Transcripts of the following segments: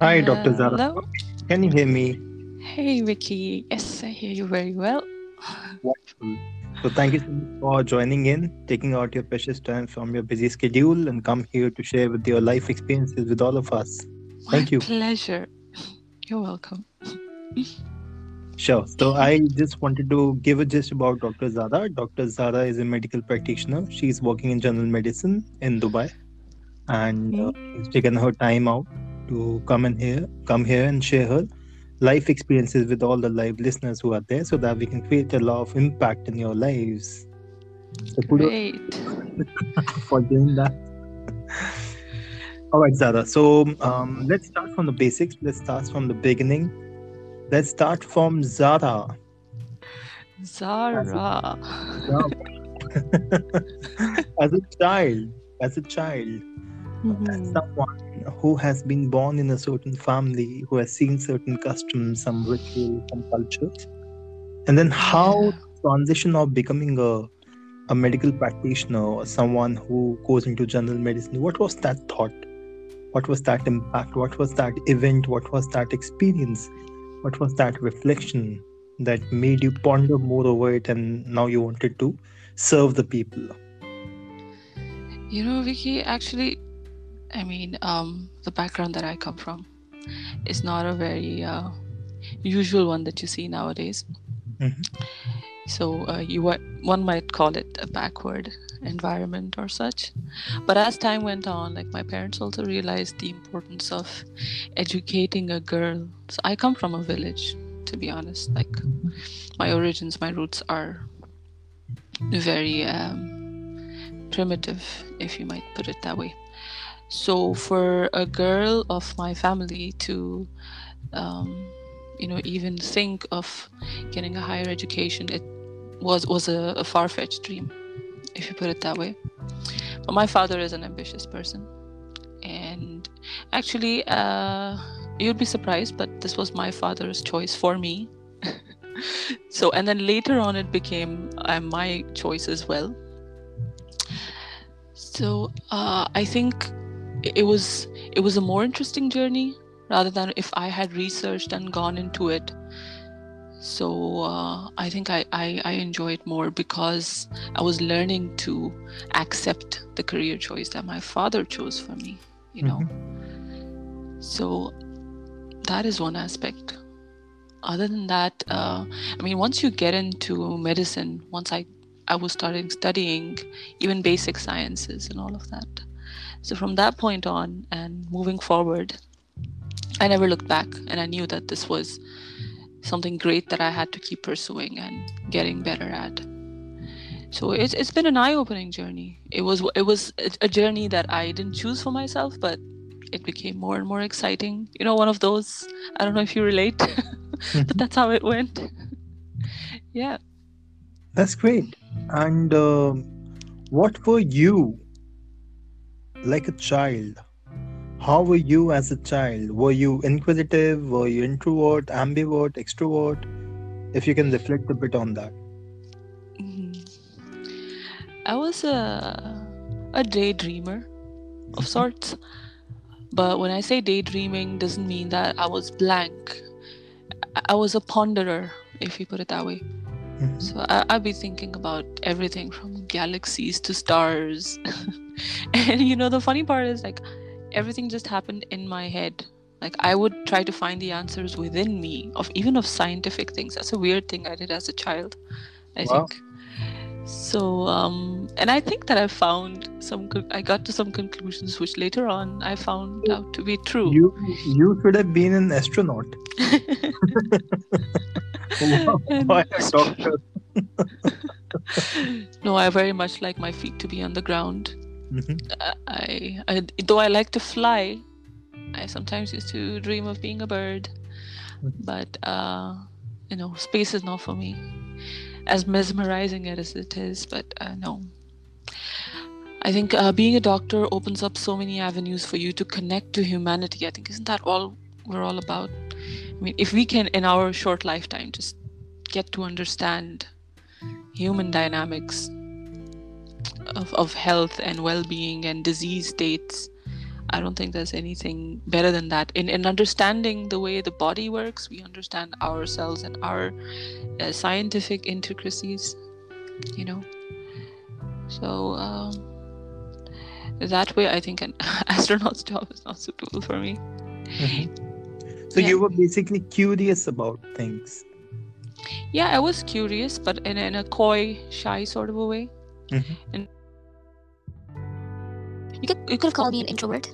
Hi, Dr. Zara. Hello. Can you hear me? Hey, Vicky. Yes, I hear you very well. Wonderful. So, thank you so much for joining in, taking out your precious time from your busy schedule, and come here to share with your life experiences with all of us. Thank My you. pleasure. You're welcome. Sure. So, I just wanted to give a gist about Dr. Zara. Dr. Zara is a medical practitioner. She's working in general medicine in Dubai, and uh, she's taken her time out to come in here, come here and share her life experiences with all the live listeners who are there, so that we can create a lot of impact in your lives. So, Great. for doing that. All right, Zara. So um, let's start from the basics. Let's start from the beginning. Let's start from Zara. Zara. as a child, as a child, as Mhm. someone who has been born in a certain family, who has seen certain customs, some rituals, some cultures, and then how Yeah. transition of becoming a a medical practitioner or someone who goes into general medicine. What was that thought? What was that impact? What was that event? What was that experience? What was that reflection that made you ponder more over it and now you wanted to serve the people? You know, Vicky, actually, I mean, um, the background that I come from is not a very uh, usual one that you see nowadays. Mhm. So uh, you one might call it a backward environment or such. But as time went on, like my parents also realized the importance of educating a girl. So I come from a village, to be honest. Like my origins, my roots are very um, primitive, if you might put it that way. So for a girl of my family to, um, you know, even think of getting a higher education, it was was a, a far fetched dream, if you put it that way. But my father is an ambitious person, and actually, uh, you'd be surprised, but this was my father's choice for me. so, and then later on, it became uh, my choice as well. So, uh, I think it was it was a more interesting journey rather than if I had researched and gone into it. So uh, I think I, I, I enjoy it more because I was learning to accept the career choice that my father chose for me, you know. So that is one aspect. Other than that, uh, I mean, once you get into medicine, once I, I was starting studying even basic sciences and all of that. So from that point on and moving forward, I never looked back and I knew that this was something great that I had to keep pursuing and getting better at. So it's it's been an eye-opening journey. It was it was a journey that I didn't choose for myself, but it became more and more exciting. You know, one of those. I don't know if you relate, but that's how it went. yeah. That's great. And um what were you like a child? How were you as a child? Were you inquisitive? Were you introvert, ambivert, extrovert? If you can reflect a bit on that. Mhm. I was a a daydreamer of sorts. But when I say daydreaming, doesn't mean that I was blank. I was a ponderer, if you put it that way. Mhm. So I, I'd be thinking about everything from galaxies to stars. and you know, the funny part is like everything just happened in my head. Like I would try to find the answers within me of even of scientific things. That's a weird thing I did as a child, I Wow. think. So um and I think that I found some I got to some conclusions which later on I found out to be true. You you should have been an astronaut. And- Why a doctor? no, I very much like my feet to be on the ground. Mhm. I, I though I like to fly, I sometimes used to dream of being a bird, Mhm. but uh, you know, space is not for me. As mesmerizing as it is, but uh, no. I think uh, being a doctor opens up so many avenues for you to connect to humanity. I think isn't that all we're all about? I mean, if we can, in our short lifetime, just get to understand human dynamics of, of health and well-being and disease states I don't think there's anything better than that. In in understanding the way the body works, we understand ourselves and our uh, scientific intricacies. You know, so um, that way, I think an astronaut's job is not suitable for me. Mm-hmm. So yeah. you were basically curious about things. Yeah, I was curious, but in, in a coy, shy sort of a way. Mm-hmm. And you could you could call me an introvert.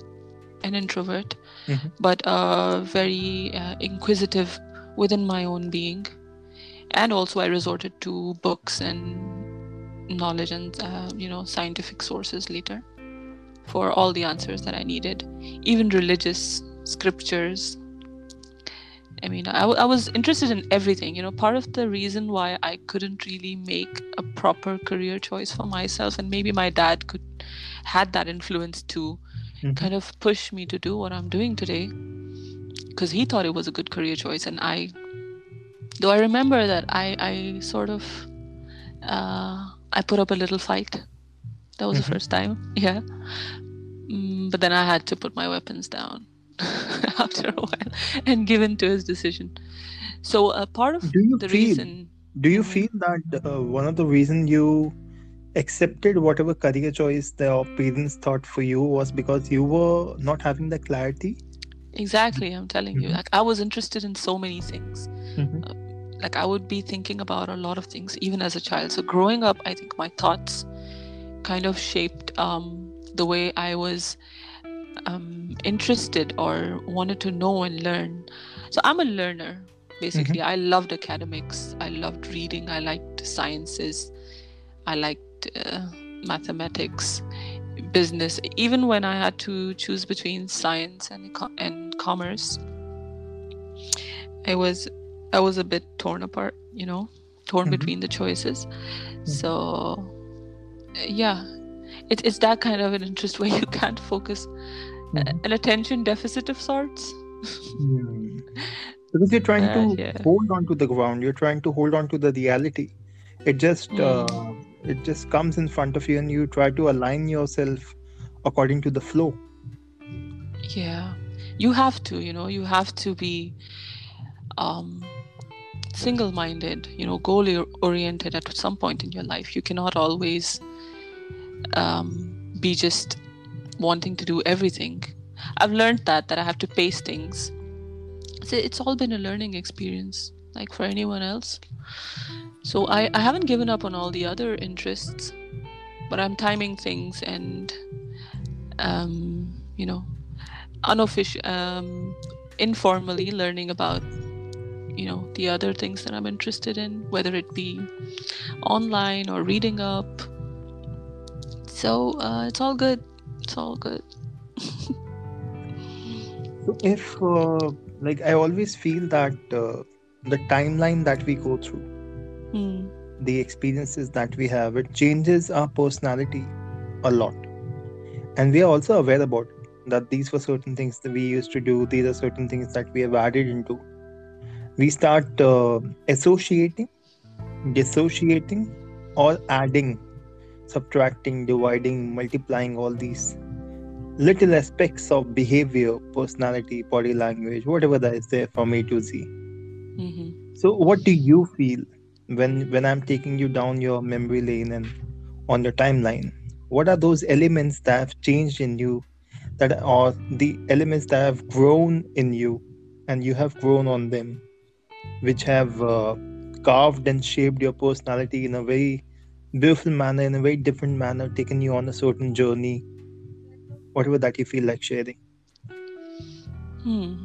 An introvert, mm-hmm. but uh, very uh, inquisitive within my own being, and also I resorted to books and knowledge and uh, you know scientific sources later for all the answers that I needed, even religious scriptures. I mean, I, w- I was interested in everything. You know, part of the reason why I couldn't really make a proper career choice for myself, and maybe my dad could had that influence to mm-hmm. kind of push me to do what I'm doing today, because he thought it was a good career choice, and I, though I remember that I I sort of, uh, I put up a little fight that was mm-hmm. the first time. Yeah. Mm, but then I had to put my weapons down after a while and give in to his decision. So a uh, part of do you the feel, reason. Do you feel that uh, one of the reason you accepted whatever career choice the parents thought for you was because you were not having the clarity? Exactly, I'm telling mm-hmm. you. Like I was interested in so many things. Mm-hmm. Uh, like I would be thinking about a lot of things even as a child. So growing up, I think my thoughts kind of shaped um, the way I was um, interested or wanted to know and learn. So I'm a learner, basically. Mm-hmm. I loved academics, I loved reading, I liked sciences, I liked uh, mathematics, business. Even when I had to choose between science and, and commerce, I was I was a bit torn apart, you know, torn mm-hmm. between the choices. Mm-hmm. So yeah it, it's that kind of an interest where you can't focus mm-hmm. an attention deficit of sorts mm. because you're trying uh, to yeah. hold on to the ground you're trying to hold on to the reality it just mm. uh, it just comes in front of you and you try to align yourself according to the flow yeah you have to you know you have to be um single minded you know goal oriented at some point in your life you cannot always um, be just wanting to do everything. I've learned that that I have to pace things. So it's all been a learning experience, like for anyone else. So I, I haven't given up on all the other interests, but I'm timing things and, um, you know, unofficial, um, informally learning about, you know, the other things that I'm interested in, whether it be online or reading up so uh, it's all good. It's all good. So if uh, like i always feel that uh, the timeline that we go through mm. the experiences that we have it changes our personality a lot. And we are also aware about that these were certain things that we used to do these are certain things that we have added into. We start uh, associating dissociating or adding subtracting, dividing, multiplying all these little aspects of behavior, personality, body language, whatever that is there from A to Z. Mm-hmm. So, what do you feel when when I'm taking you down your memory lane and on your timeline? What are those elements that have changed in you, that are the elements that have grown in you, and you have grown on them, which have uh, carved and shaped your personality in a very beautiful manner, in a very different manner, taken you on a certain journey, whatever that you feel like sharing? Hmm.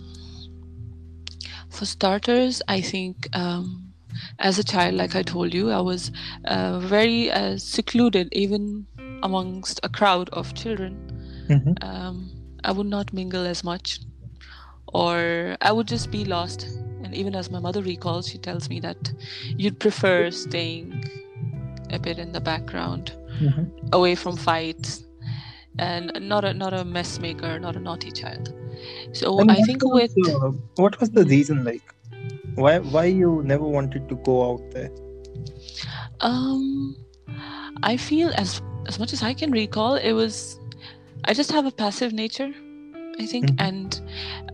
For starters, I think um, as a child, like I told you, I was uh, very uh, secluded, even amongst a crowd of children. Mm-hmm. Um, I would not mingle as much, or I would just be lost. And even as my mother recalls, she tells me that you'd prefer staying a bit in the background, mm-hmm. away from fights, and not a not a mess maker, not a naughty child. So and I think with uh, what was the reason like? Why why you never wanted to go out there? Um, I feel as as much as I can recall, it was I just have a passive nature. I think. Mhm. And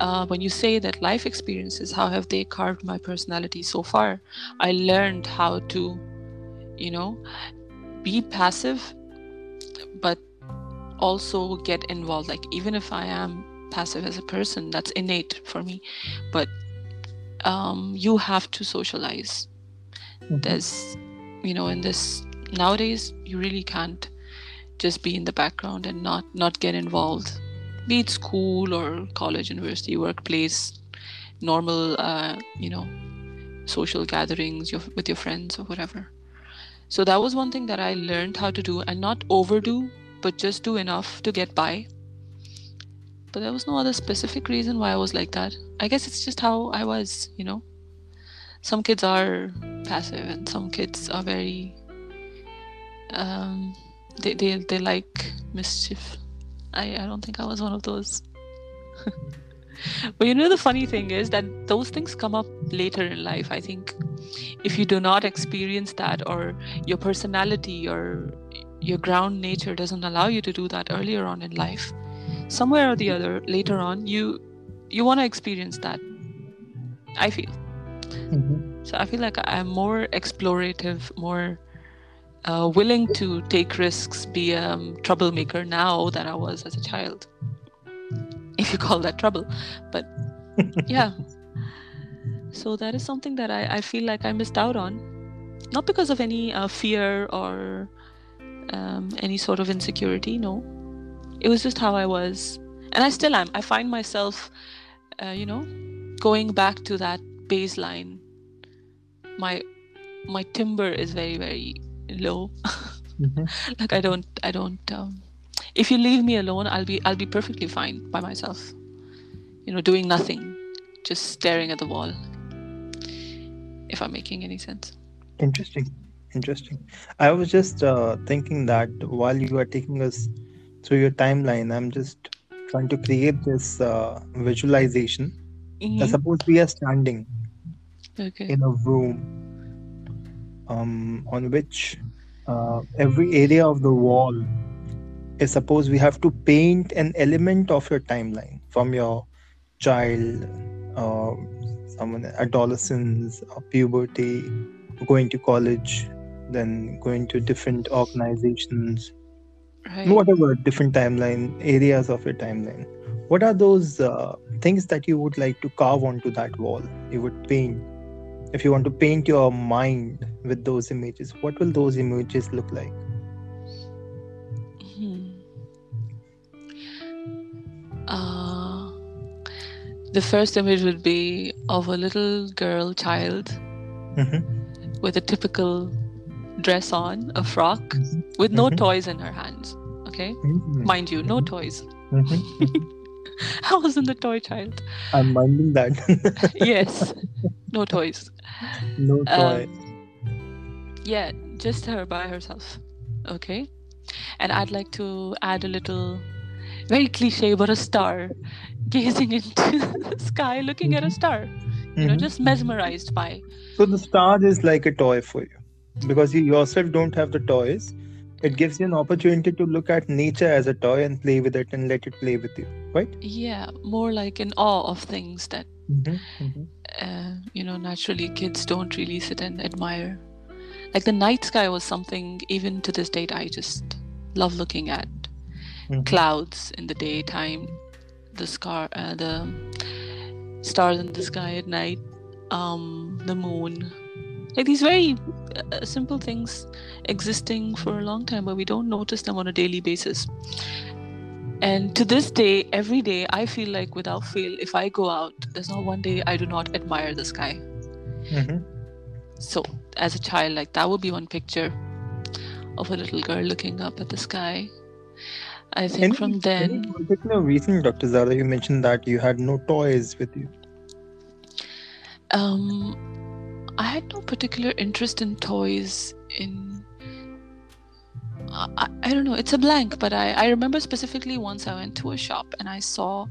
uh, when you say that life experiences, how have they carved my personality so far? I learned how to, you know, be passive, but also get involved. Like, even if I am passive as a person, that's innate for me. But um, you have to socialize. Mhm. There's, you know, in this nowadays, you really can't just be in the background and not not get involved be it school or college university workplace normal uh, you know social gatherings your, with your friends or whatever so that was one thing that i learned how to do and not overdo but just do enough to get by but there was no other specific reason why i was like that i guess it's just how i was you know some kids are passive and some kids are very um, they, they they like mischief. I, I don't think I was one of those. but you know the funny thing is that those things come up later in life. I think if you do not experience that or your personality or your ground nature doesn't allow you to do that earlier on in life, somewhere or the other later on you you want to experience that. I feel. Mhm. So I feel like I'm more explorative, more uh, willing to take risks, be a um, troublemaker now than I was as a child. If you call that trouble. But yeah. So that is something that I, I feel like I missed out on. Not because of any uh, fear or um, any sort of insecurity, no. It was just how I was. And I still am. I find myself, uh, you know, going back to that baseline. My my timber is very, very low Mhm. like i don't i don't um, if you leave me alone i'll be i'll be perfectly fine by myself you know doing nothing just staring at the wall if i'm making any sense Interesting. Interesting. I was just uh, thinking that while you are taking us through your timeline, I'm just trying to create this uh, visualization. Mhm. suppose we are standing okay in a room um, on which uh, every area of the wall is suppose we have to paint an element of your timeline from your child, uh, someone adolescence, or puberty, going to college, then going to different organizations, right whatever different timeline areas of your timeline. What are those uh, things that you would like to carve onto that wall? You would paint. If you want to paint your mind with those images, what will those images look like? The first image would be of a little girl child Mhm. with a typical dress on, a frock, Mhm. with no Mhm. toys in her hands. Okay, Mhm. mind you, no toys. I wasn't the toy child. I'm minding that. Yes, no toys. no toy. Um, yeah, just her by herself. Okay, and I'd like to add a little, very cliche, but a star, gazing into the sky, looking at a star. You know, Mhm. just mesmerized by. So the star is like a toy for you because you yourself don't have the toys. It gives you an opportunity to look at nature as a toy and play with it and let it play with you, right? Yeah, more like in awe of things that Mhm, mhm. uh, you know naturally kids don't really sit and admire. Like the night sky was something even to this date I just love looking at. Mhm. Clouds in the daytime, the scar, uh, the stars in the sky at night, um, the moon. Like these very uh, simple things existing for a long time, but we don't notice them on a daily basis. And to this day, every day, I feel like without fail, if I go out, there's not one day I do not admire the sky. Mhm. So, as a child, like that would be one picture of a little girl looking up at the sky. I think Any, from any then, particular reason, Dr. Zara, you mentioned that you had no toys with you. um, I had no particular interest in toys. In I, I- don't know, it's a blank, but I, I remember specifically once I went to a shop and I saw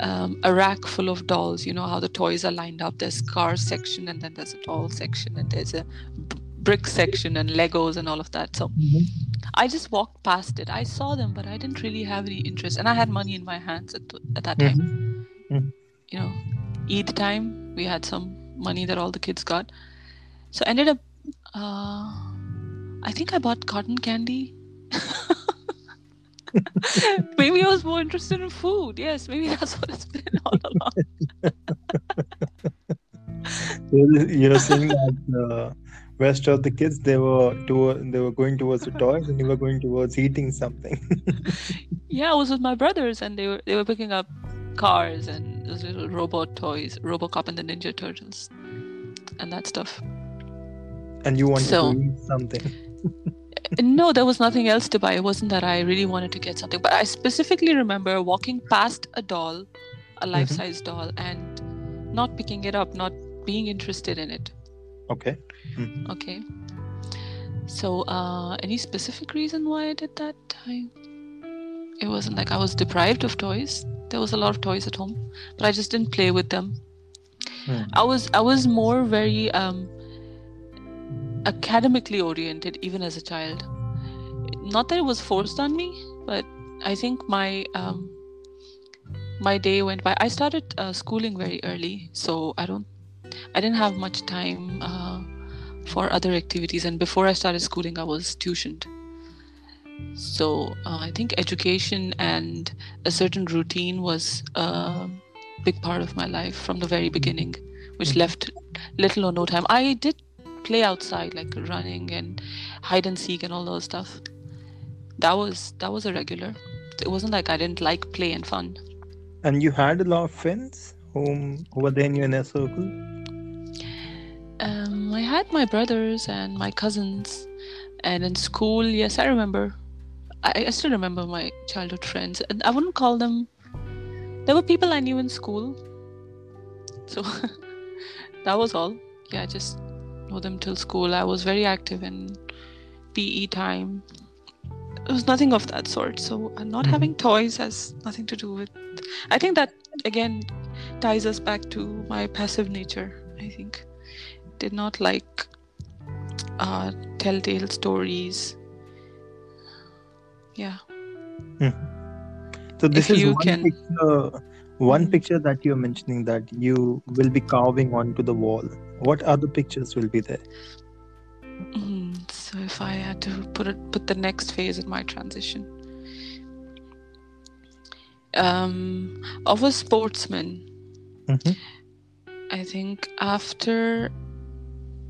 um, a rack full of dolls. You know how the toys are lined up. There's car section and then there's a doll section and there's a b- brick section and Legos and all of that. So I just walked past it. I saw them, but I didn't really have any interest. And I had money in my hands at, at that time. Mhm. You know, Eid time, we had some money that all the kids got. So I ended up, uh, I think I bought cotton candy. maybe I was more interested in food. Yes, maybe that's what it's been all along. You're saying that the rest of the kids they were toward, they were going towards the toys and you were going towards eating something. Yeah, I was with my brothers, and they were they were picking up cars and those little robot toys, RoboCop and the Ninja Turtles, and that stuff. and you wanted So- to eat something. no, there was nothing else to buy. It wasn't that I really wanted to get something, but I specifically remember walking past a doll, a mm-hmm. life-size doll, and not picking it up, not being interested in it. Okay. Okay. So, uh, any specific reason why I did that? I, it wasn't like I was deprived of toys. There was a lot of toys at home, but I just didn't play with them. Hmm. I was I was more very um, academically oriented even as a child. Not that it was forced on me, but I think my um, my day went by. I started uh, schooling very early, so I don't I didn't have much time uh, for other activities. And before I started schooling, I was tuitioned. So uh, I think education and a certain routine was a big part of my life from the very beginning, which Mhm. left little or no time. I did play outside, like running and hide and seek and all those stuff. That was that was a regular. It wasn't like I didn't like play and fun. And you had a lot of friends whom who were there in your inner circle. Um, I had my brothers and my cousins, and in school, yes, I remember. I, I still remember my childhood friends, and I wouldn't call them. There were people I knew in school, so that was all. Yeah, I just know them till school. I was very active in PE time. It was nothing of that sort. So uh, not Mhm. having toys has nothing to do with. I think that again ties us back to my passive nature. I think did not like uh, telltale stories. Yeah. So this If is one can- picture. One Mhm. picture that you're mentioning that you will be carving onto the wall. What other pictures will be there? Mhm. So if I had to put it, put the next phase in my transition, um, of a sportsman, Mhm. I think after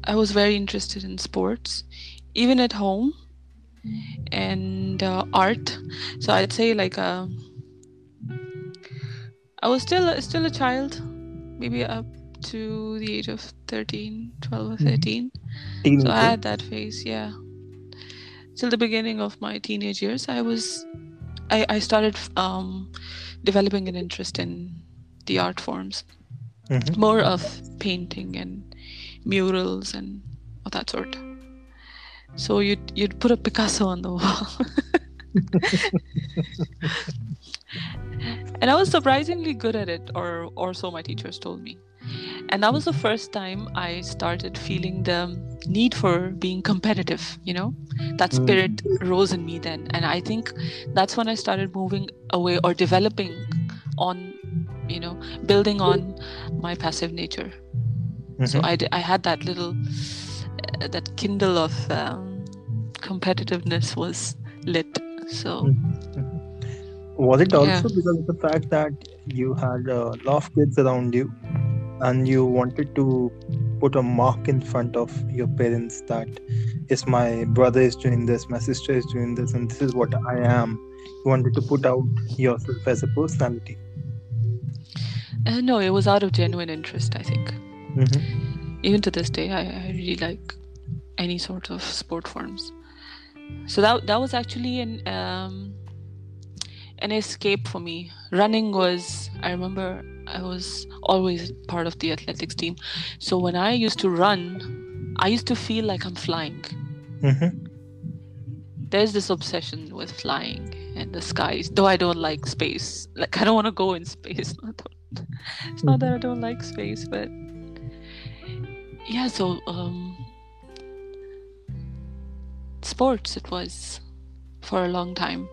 I was very interested in sports, even at home, and uh, art. So I'd say like uh, I was still still a child, maybe up to the age of 13, 12 or Mhm. 13. So I had that phase, yeah. Till the beginning of my teenage years, I was, I, I started um, developing an interest in the art forms, Mhm. more of painting and murals and of that sort. So you'd you'd put a Picasso on the wall. and I was surprisingly good at it, or or so my teachers told me. And that was the first time I started feeling the need for being competitive, you know? That Mm. spirit rose in me then. And I think that's when I started moving away or developing on, you know, building on my passive nature. So Mhm. I, d- I had that little, uh, that kindle of um, competitiveness was lit. So Was it Yeah. also because of the fact that you had a lot of kids around you and you wanted to put a mark in front of your parents that is my brother is doing this, my sister is doing this, and this is what I am. You wanted to put out yourself as a personality. uh, no, it was out of genuine interest, I think. Mhm. even to this day I, I really like any sort of sport forms. So that that was actually an um, an escape for me. Running was i remember i was always part of the athletics team. So when i used to run i used to feel like i'm flying. Mhm. there's this obsession with flying and the skies though i don't like space. Like i don't want to go in space. It's not that i don't like space but yeah so um sports it was for a long time.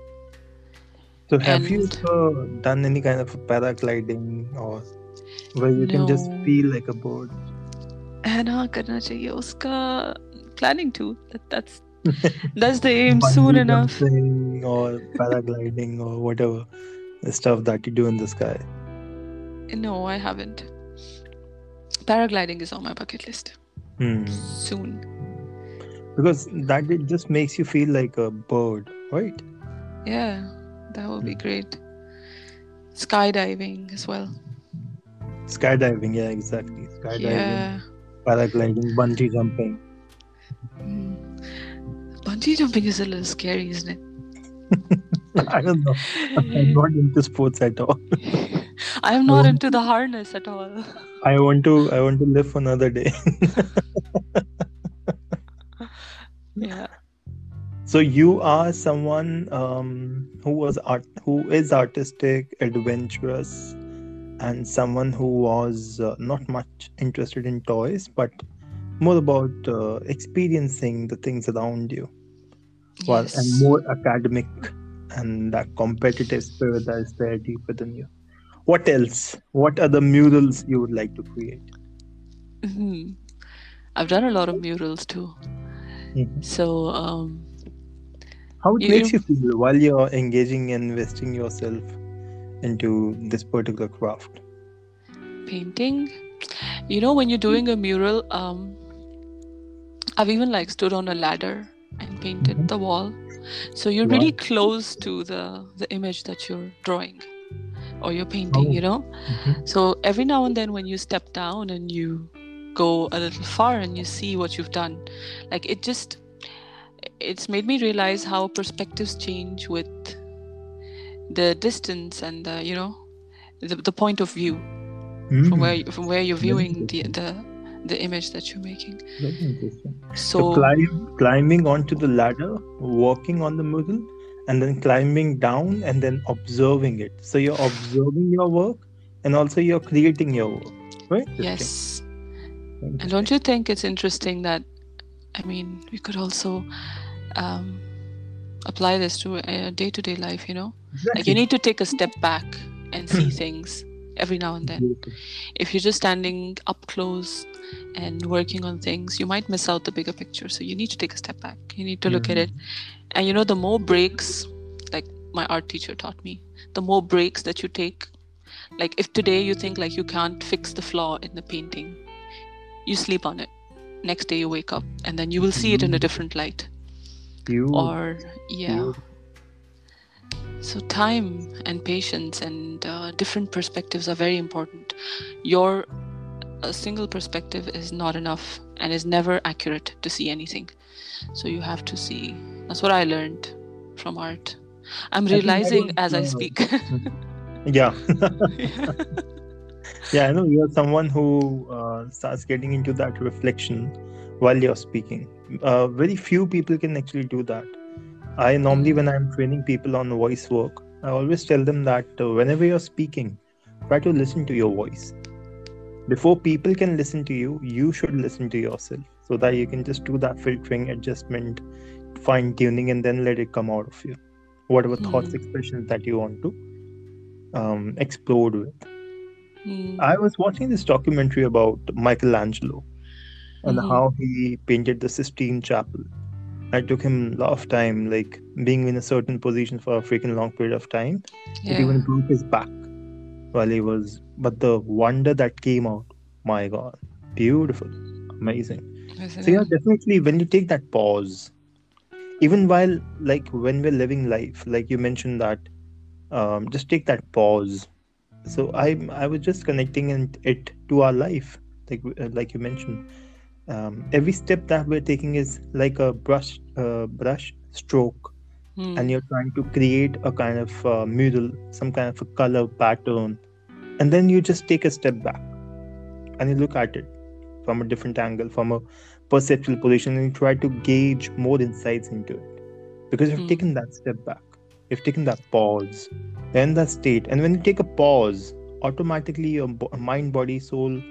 So have you And ever done any kind of paragliding or where you can just no, feel like a bird? है ना करना चाहिए उसका planning to. That, that's that's the aim soon Bungee enough. jumping or paragliding or whatever the stuff that you do in the sky. No, I haven't. Paragliding is on my bucket list Hmm. soon. Because that it just makes you feel like a bird, right? Yeah, that would be Hmm. great. Skydiving as well. Skydiving, yeah, exactly. Skydiving, Yeah. paragliding, bungee jumping. Mm. Bungee jumping is a little scary, isn't it? I don't know. I'm not into sports at all. I am not want into the harness at all. I want to I want to live for another day. Yeah. So you are someone um, who was art, who is artistic, adventurous, and someone who was uh, not much interested in toys, but more about uh, experiencing the things around you, well, and more academic and that competitive spirit that is there deep within you. What else? What other murals you would like to create? Mhm. I've done a lot of murals too. Mhm. So, um, How it you, makes you you feel while you're engaging and investing yourself into this particular craft? painting, you know, when you're doing a mural, um, I've even like stood on a ladder and painted Mhm. the wall. So you're really close to the the image that you're drawing or you're painting, you Oh. know? Mhm. So every now and then when you step down and you go a little far and you see what you've done, like it just it's made me realize how perspectives change with the distance and the, you know, the, the point of view from where you, from where you're viewing the, the the image that you're making. Interesting. So So climb, climbing onto the ladder, walking on the mural, and then climbing down and then observing it. So you're observing your work and also you're creating your work. right? yes, and don't you think it's interesting that I mean we could also um, apply this to uh, day-to-day life, you know? Like you need to take a step back and see things every now and then. If you're just standing up close and working on things, you might miss out the bigger picture. So you need to take a step back. You need to look at it. And you know, the more breaks, like my art teacher taught me, the more breaks that you take. Like if today you think like you can't fix the flaw in the painting, you sleep on it. Next day you wake up and then you will see it in a Mm. different light. You, Or yeah. Beautiful. So time and patience and uh, different perspectives are very important. Your a single perspective is not enough and is never accurate to see anything. So you have to see. That's what I learned from art. I'm I think that realizing as I speak. yeah. Yeah. Yeah, I know you're someone who uh, starts getting into that reflection while you're speaking. Uh, very few people can actually do that. I normally, Mm. when I'm training people on voice work, I always tell them that uh, whenever you're speaking, try to listen to your voice. Before people can listen to you, you should listen to yourself so that you can just do that filtering, adjustment, fine tuning, and then let it come out of you. Whatever thoughts, Mm. expressions that you want to um, explode with. Mm. I was watching this documentary about Michelangelo and Mhm. how he painted the Sistine Chapel. It took him a lot of time, like being in a certain position for a freaking long period of time. It even broke his back while he was. But the wonder that came out, my God, beautiful, amazing. Isn't So yeah, it? definitely when you take that pause, even while like when we're living life, like you mentioned that, um, just take that pause. So I I was just connecting it, it to our life, like uh, like you mentioned. Um, every step that we're taking is like a brush uh, brush stroke, and Mm. you're trying to create a kind of uh, mural, some kind of a color pattern, and then you just take a step back and you look at it from a different angle, from a perceptual position, and you try to gauge more insights into it. Because you've Mm. taken that step back, you've taken that pause, in that state. And when you take a pause, automatically your mind, body, soul,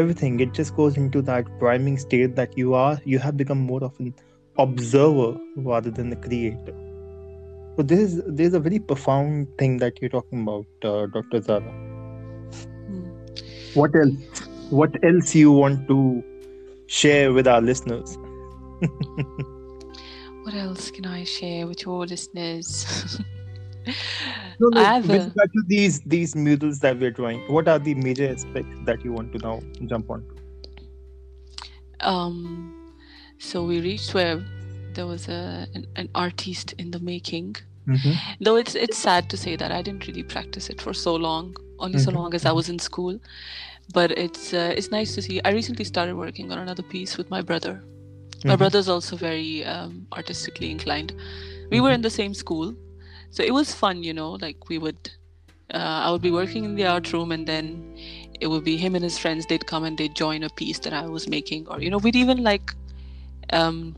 everything, it just goes into that priming state that you are, you have become more of an observer rather than a creator. So this is there's a very profound thing that you're talking about, uh, Dr. Zara. Hmm. What else? What else you want to share with our listeners? What else can I share with your listeners? No, I've, with a- regard to these these murals that we're drawing, what are the major aspects that you want to now jump on? um, so we reached where there was a an, an artist in the making. Mm-hmm. Though it's it's sad to say that I didn't really practice it for so long, only so Mhm. long as I was in school. But it's uh, it's nice to see. I recently started working on another piece with my brother. My Mhm. brother's also very um, artistically inclined. We were in the same school, so it was fun, you know. Like we would, uh, I would be working in the art room, and then it would be him and his friends. They'd come and they'd join a piece that I was making, or you know, we'd even like um,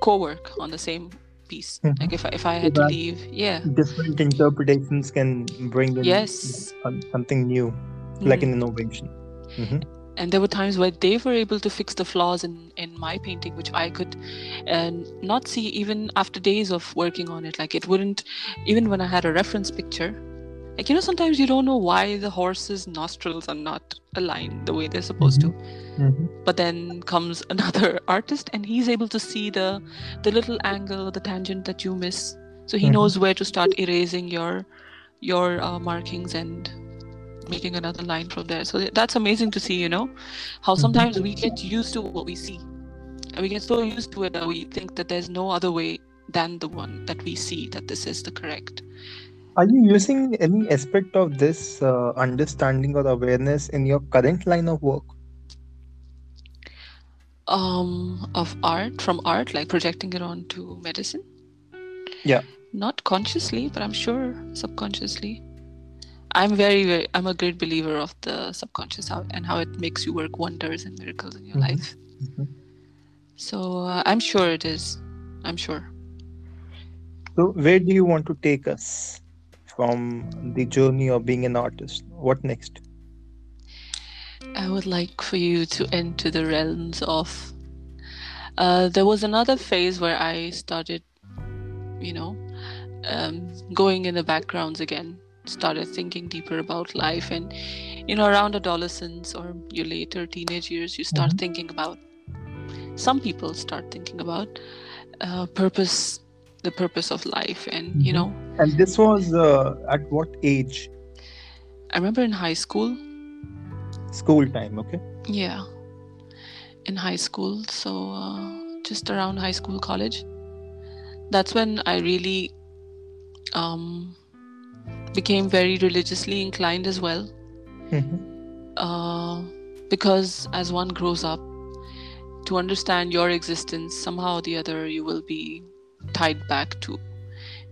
co-work on the same piece. Mhm. Like if I, if I had to leave, yeah, Different interpretations can bring in Yes. something new, like Mhm. an innovation. Mhm. And there were times where they were able to fix the flaws in in my painting which i could uh, not see even after days of working on it like it wouldn't even when i had a reference picture like you know sometimes you don't know why the horse's nostrils are not aligned the way they're supposed to Mhm. but then comes another artist and he's able to see the the little angle the tangent that you miss so he Mhm. knows where to start erasing your your uh, markings and making another line from there so that's amazing to see you know how Mhm. sometimes we get used to what we see and we get so used to it that we think that there's no other way than the one that we see that this is the correct Are you using any aspect of this uh, understanding or awareness in your current line of work? um of art from art like projecting it onto medicine Yeah. not consciously but i'm sure subconsciously i'm very very i'm a great believer of the subconscious how, and how it makes you work wonders and miracles in your Mhm. life Mhm. so uh, i'm sure it is i'm sure So, where do you want to take us from the journey of being an artist? What next? I would like for you to enter the realms of. Uh, there was another phase where I started, you know, um, going in the backgrounds again, started thinking deeper about life. And, you know, around adolescence or your later teenage years, you start Mhm. thinking about, some people start thinking about uh, purpose, the purpose of life. And, you know, And this was uh, at what age? I remember in high school, School time, okay? Yeah, in high school. So uh, just around high school, college. That's when I really um, became very religiously inclined as well. Mhm. Uh, because as one grows up, to understand your existence, somehow or the other, you will be tied back to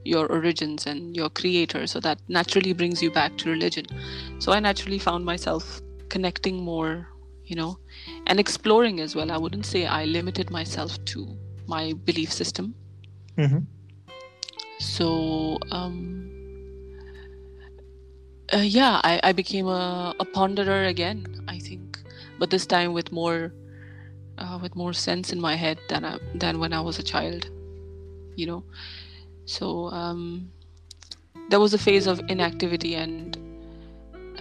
your origins and your creator. So that naturally brings you back to religion. So I naturally found myself connecting more, you know, and exploring as well. I wouldn't say I limited myself to my belief system. Mhm. So, um, uh, yeah, I, I became a, a ponderer again, I think, but this time with more, uh, with more sense in my head than I, than when I was a child, you know. So um, there was a phase of inactivity, and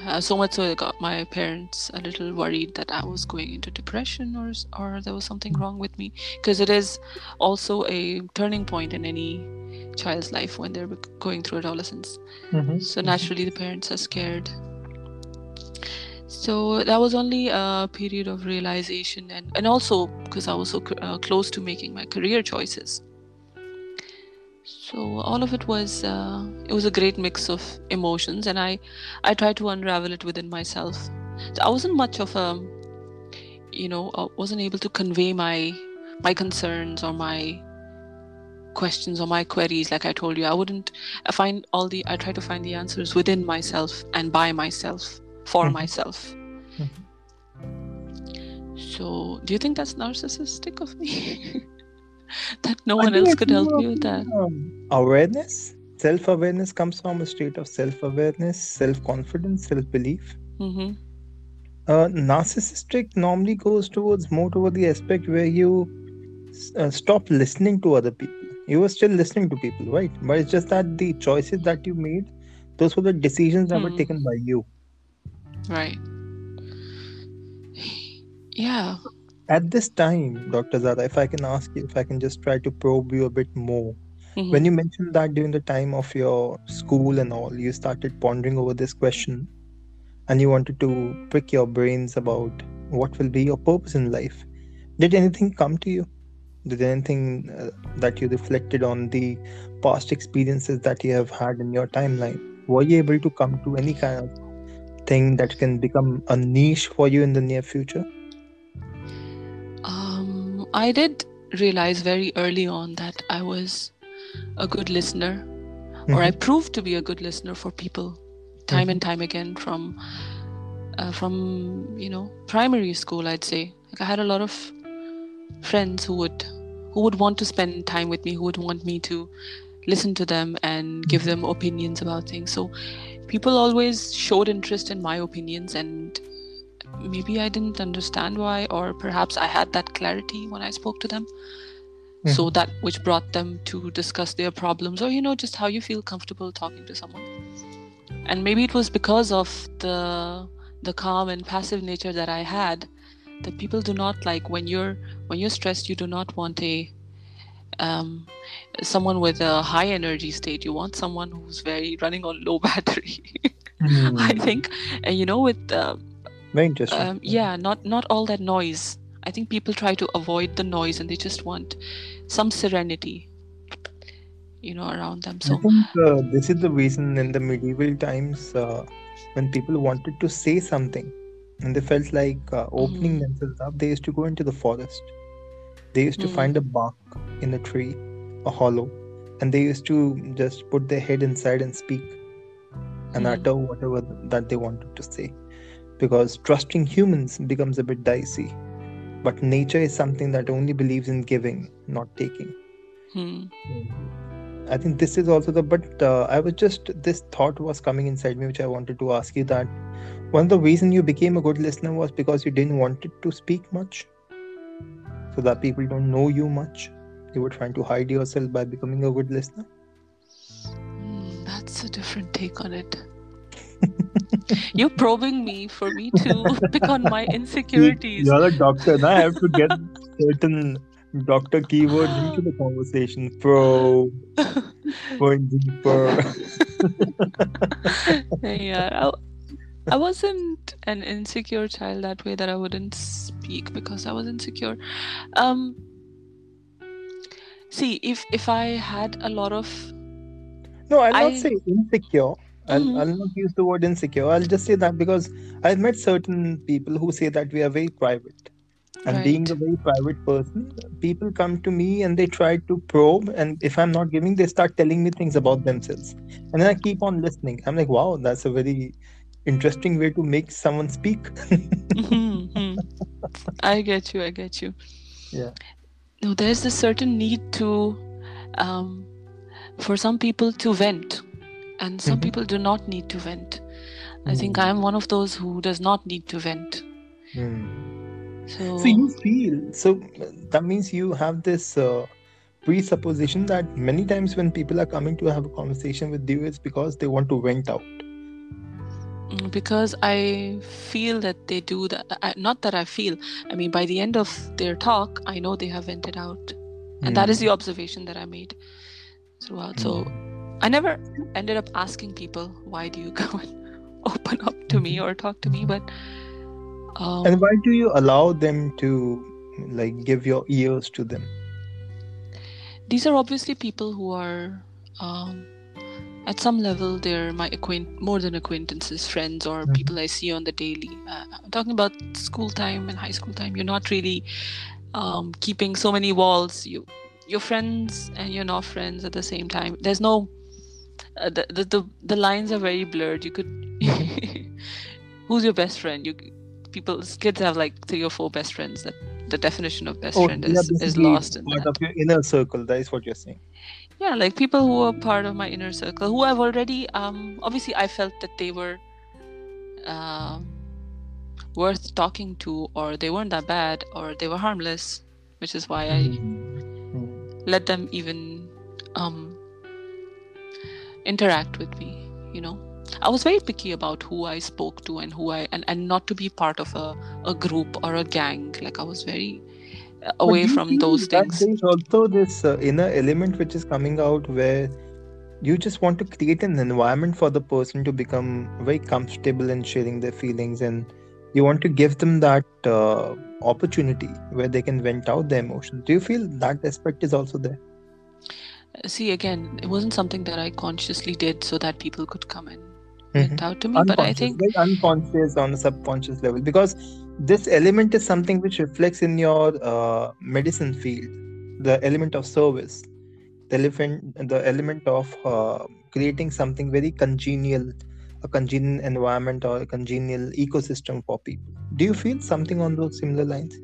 uh, so much so it got my parents a little worried that I was going into depression or or there was something wrong with me because it is also a turning point in any child's life when they're going through adolescence. Mhm. So naturally, the parents are scared. So that was only a period of realization, and and also because I was so uh, close to making my career choices. So all of it was uh, it was a great mix of emotions, and I I tried to unravel it within myself. So I wasn't much of a you know I wasn't able to convey my my concerns or my questions or my queries like i told you i wouldn't i find all the i try to find the answers within myself and by myself for Mhm. myself so do you think that's narcissistic of me that no I one else could help me with that um, awareness. Self awareness comes from a state of self awareness, self confidence, self belief. hmm Uh, narcissistic normally goes towards more toward the aspect where you uh, stop listening to other people. You were still listening to people, right? But it's just that the choices that you made, those were the decisions that were Hmm. taken by you. Right. Yeah. At this time, Dr. Zada, if I can ask you, if I can just try to probe you a bit more. Mhm. When you mentioned that during the time of your school and all, you started pondering over this question and you wanted to prick your brains about what will be your purpose in life. Did anything come to you? Did anything uh, that you reflected on the past experiences that you have had in your timeline? Were you able to come to any kind of thing that can become a niche for you in the near future? I did realize very early on that I was a good listener, or I mm-hmm. proved to be a good listener for people, time and mm-hmm. time again from uh, from you know primary school. I'd say like I had a lot of friends who would who would want to spend time with me, who would want me to listen to them and give mm-hmm. them opinions about things. So people always showed interest in my opinions and maybe I didn't understand why, or perhaps I had that clarity when I spoke to them. So that which brought them to discuss their problems, or you know, just how you feel comfortable talking to someone. And maybe it was because of the the calm and passive nature that I had that people do not like when you're when you're stressed. You do not want a um, someone with a high energy state. You want someone who's very running on low battery. I think, and you know, with uh, Very interesting. um, yeah not not all that noise i think people try to avoid the noise and they just want some serenity you know around them I so think uh, this is the reason in the medieval times uh, when people wanted to say something and they felt like uh, opening Mhm. themselves up, they used to go into the forest. They used to Mhm. find a bark in a tree, a hollow, and they used to just put their head inside and speak and Mhm. utter whatever that they wanted to say. Because trusting humans becomes a bit dicey. But nature is something that only believes in giving, not taking. hmm. I think this is also the but uh, I was just this thought was coming inside me which I wanted to ask you that one of the reason you became a good listener was because you didn't want it to speak much so that people don't know you much you were trying to hide yourself by becoming a good listener Hmm, that's a different take on it you're probing me for me to pick on my insecurities. You're a doctor. And I have to get certain doctor keywords into the conversation. Pro going deeper. Yeah I, I wasn't an insecure child that way that i wouldn't speak because i was insecure. Um see if if i had a lot of No, I'll not I- say insecure. I'll, Mhm. I'll not use the word insecure. I'll just say that because I've met certain people who say that we are very private. And being a very private person, people come to me and they try to probe. And if I'm not giving, they start telling me things about themselves. And then I keep on listening. I'm like, wow, that's a very interesting way to make someone speak. Mhm, mhm. I get you. I get you. Yeah. No, there's a certain need to, um, for some people to vent, and some Mhm. people do not need to vent. I think Mm. I'm one of those who does not need to vent. Hmm. So, So you feel so that means you have this uh, presupposition that many times when people are coming to have a conversation with you, it's because they want to vent out. Mm, because I feel that they do that. I, not that I feel. I mean, by the end of their talk, I know they have vented out, and that is the observation that I made throughout. So I never ended up asking people, "Why do you go and open up to me or talk to me?" But um, And why do you allow them to like give your ears to them? these are obviously people who are um, at some level they're my acquaint more than acquaintances friends or Mhm. people i see on the daily uh, i'm talking about school time and high school time you're not really um, keeping so many walls you you're friends and you're not friends at the same time there's no uh, the, the the the lines are very blurred you could who's your best friend you people kids have like three or four best friends that the definition of best friend Oh, are is, is lost in part that. of your inner circle. That is what you're saying. yeah like people who are part of my inner circle who i've already um obviously i felt that they were um worth talking to or they weren't that bad or they were harmless which is why i Mm. let them even um, interact with me. You know, I was very picky about who I spoke to and who I and, and not to be part of a, a group or a gang. Like I was very uh, away from those things. There's also this uh, inner element which is coming out where you just want to create an environment for the person to become very comfortable in sharing their feelings and you want to give them that uh, opportunity where they can vent out their emotions. Do you feel that aspect is also there? See, again, it wasn't something that I consciously did so that people could come and Mhm. vent out to me. But I think very unconscious on a subconscious level because this element is something which reflects in your uh, medicine field the element of service the element the element of uh, creating something very congenial a congenial environment or a congenial ecosystem for people do you feel something on those similar lines